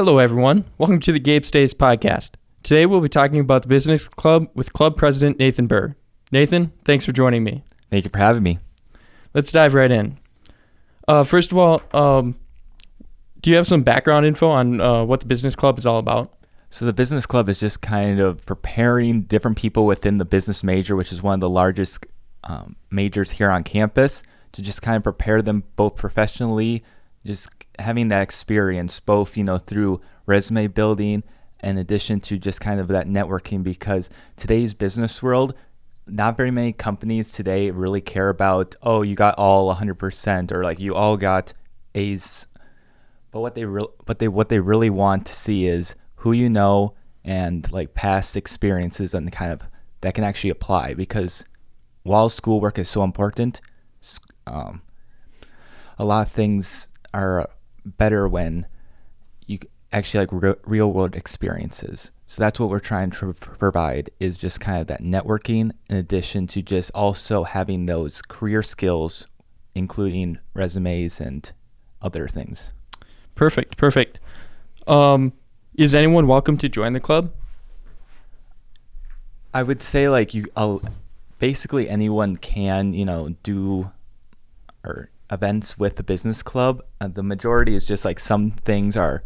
Hello, everyone. Welcome to the Gabe Stays podcast. Today, we'll be talking about the business club with club president Nathan Burr. Nathan, thanks for joining me. Thank you for having me. Let's dive right in. Uh, first of all, um, do you have some background info on uh, what the business club is all about? So, the business club is just kind of preparing different people within the business major, which is one of the largest um, majors here on campus, to just kind of prepare them both professionally, just having that experience, both, you know, through resume building in addition to just kind of that networking because today's business world not very many companies today really care about oh you got all 100% or like you all got A's. But what they real but they what they really want to see is who you know and like past experiences and kind of that can actually apply because while schoolwork is so important um, a lot of things are better when you actually like re- real world experiences. So that's what we're trying to provide is just kind of that networking in addition to just also having those career skills including resumes and other things. Perfect, perfect. Um, is anyone welcome to join the club? I would say like you basically anyone can, you know, do or events with the business club. Uh, the majority is just like some things are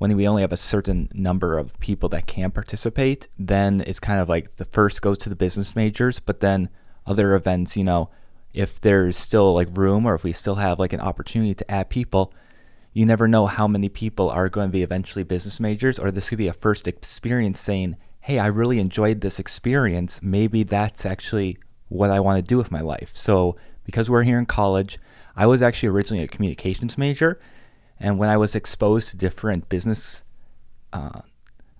when we only have a certain number of people that can participate, then it's kind of like the first goes to the business majors, but then other events, you know, if there's still like room or if we still have like an opportunity to add people, you never know how many people are going to be eventually business majors or this could be a first experience saying, "Hey, I really enjoyed this experience. Maybe that's actually what I want to do with my life." So, because we're here in college, I was actually originally a communications major, and when I was exposed to different business uh,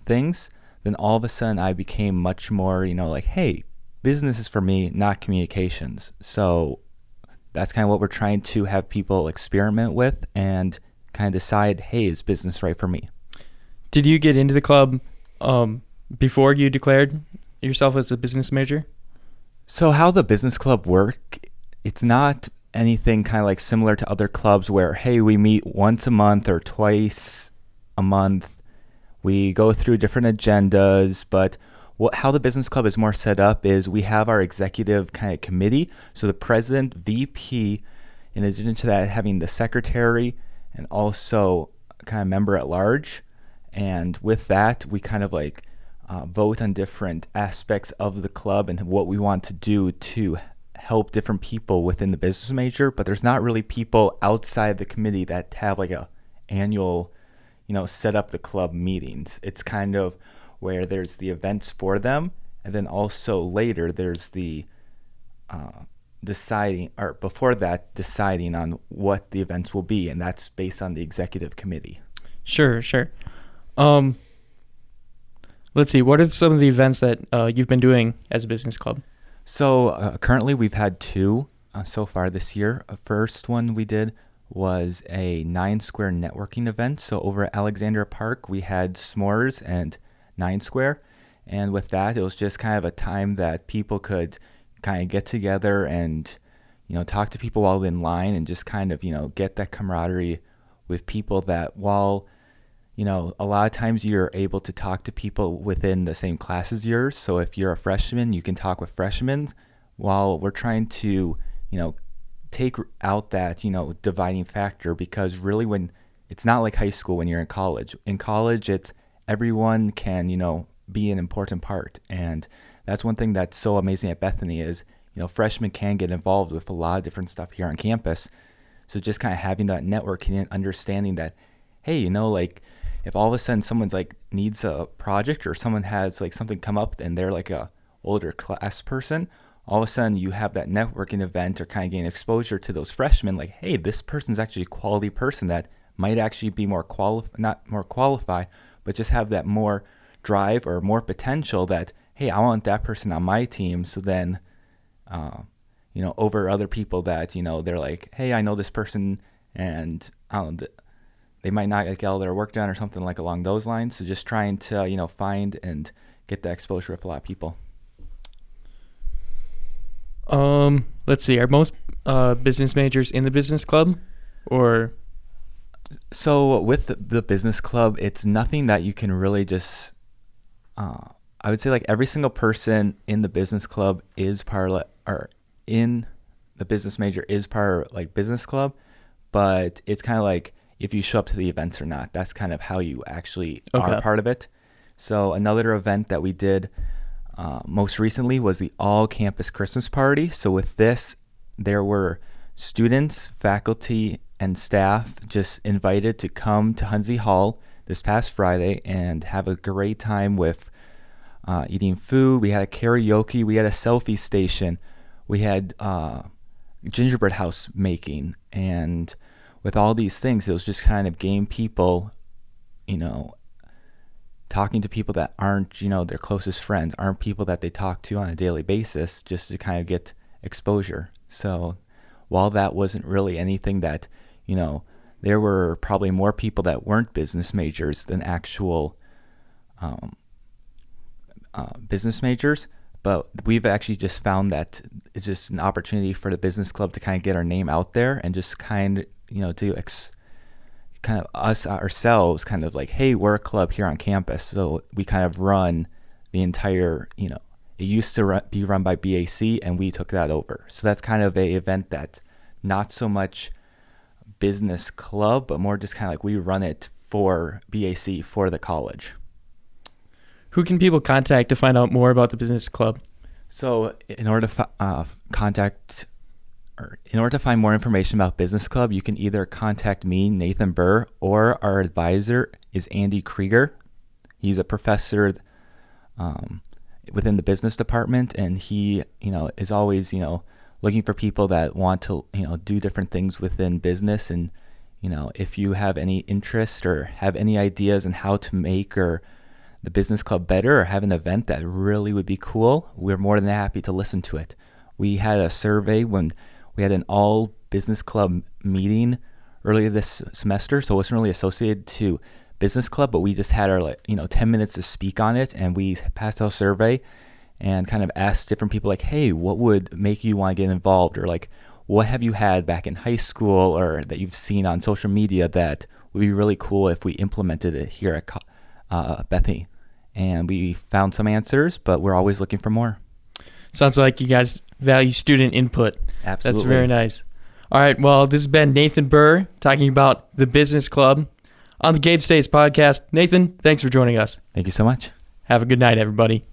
things, then all of a sudden I became much more, you know, like, hey, business is for me, not communications. So that's kind of what we're trying to have people experiment with and kind of decide, hey, is business right for me? Did you get into the club um, before you declared yourself as a business major? So how the business club work, it's not anything kind of like similar to other clubs where, hey, we meet once a month or twice a month. We go through different agendas, but what, how the business club is more set up is we have our executive kind of committee. So the president, VP, in addition to that, having the secretary and also kind of member at large. And with that, we kind of like uh, vote on different aspects of the club and what we want to do to help different people within the business major, but there's not really people outside the committee that have like a annual, you know, set up the club meetings. It's kind of where there's the events for them, and then also later there's the uh, deciding, or before that, deciding on what the events will be, and that's based on the executive committee. Sure, sure. Um, let's see. What are some of the events that uh, you've been doing as a business club? So uh, currently, we've had two uh, so far this year. The first one we did was a Nine Square networking event. So over at Alexandria Park, we had s'mores and Nine Square, and with that, it was just kind of a time that people could kind of get together and you know talk to people while in line and just kind of you know get that camaraderie with people that while you know, a lot of times you're able to talk to people within the same class as yours. So if you're a freshman, you can talk with freshmen while we're trying to, you know, take out that, you know, dividing factor because really when it's not like high school when you're in college. In college, it's everyone can, you know, be an important part. And that's one thing that's so amazing at Bethany is, you know, freshmen can get involved with a lot of different stuff here on campus. So just kind of having that networking and understanding that, hey, you know, like if all of a sudden someone's like needs a project or someone has like something come up and they're like a older class person all of a sudden you have that networking event or kind of gain exposure to those freshmen like hey this person's actually a quality person that might actually be more quali- not more qualified but just have that more drive or more potential that hey i want that person on my team. So then uh, you know over other people that you know they're like hey i know this person and I don't know, they might not get all their work done or something like along those lines. So just trying to you know find and get the exposure with a lot of people. Um, let's see. Are most uh, business majors in the business club, or? So with the, the business club, it's nothing that you can really just. Uh, I would say like every single person in the business club is part of, or in the business major is part of like business club, but it's kind of like if you show up to the events or not. That's kind of how you actually Okay. are part of it. So another event that we did uh, most recently was the all campus Christmas party. So with this, there were students, faculty, and staff just invited to come to Hunsley Hall this past Friday and have a great time with uh, eating food. We had a karaoke. We had a selfie station. We had uh, gingerbread house making. And with all these things, it was just kind of game people, you know, talking to people that aren't, you know, their closest friends, aren't people that they talk to on a daily basis, just to kind of get exposure. So while that wasn't really anything that, you know, there were probably more people that weren't business majors than actual um, uh, business majors. But we've actually just found that it's just an opportunity for the business club to kind of get our name out there and just kind you know, do ex- kind of us ourselves kind of like, hey, we're a club here on campus. So we kind of run the entire, you know, it used to run, be run by BAC and we took that over. So that's kind of a event that not so much business club, but more just kind of like we run it for BAC for the college. Who can people contact to find out more about the business club? So, in order to uh, contact, in order to find more information about Business Club, you can either contact me, Nathan Burr, or our advisor is Andy Krieger. He's a professor um, within the business department, and he, you know, is always, you know, looking for people that want to, you know, do different things within business. And, you know, if you have any interest or have any ideas on how to make or the business club better or have an event that really would be cool, we're more than happy to listen to it. We had a survey when we had an all business club meeting earlier this semester, so it wasn't really associated to business club, but we just had our like you know 10 minutes to speak on it and we passed out a survey and kind of asked different people like, "Hey, what would make you want to get involved?" or like, "What have you had back in high school or that you've seen on social media that would be really cool if we implemented it here at uh, Bethany?" And we found some answers, but we're always looking for more. Sounds like you guys value student input. Absolutely. That's very nice. All right. Well, this has been Nathan Burr talking about the business club on the Gabe States podcast. Nathan, thanks for joining us. Thank you so much. Have a good night, everybody.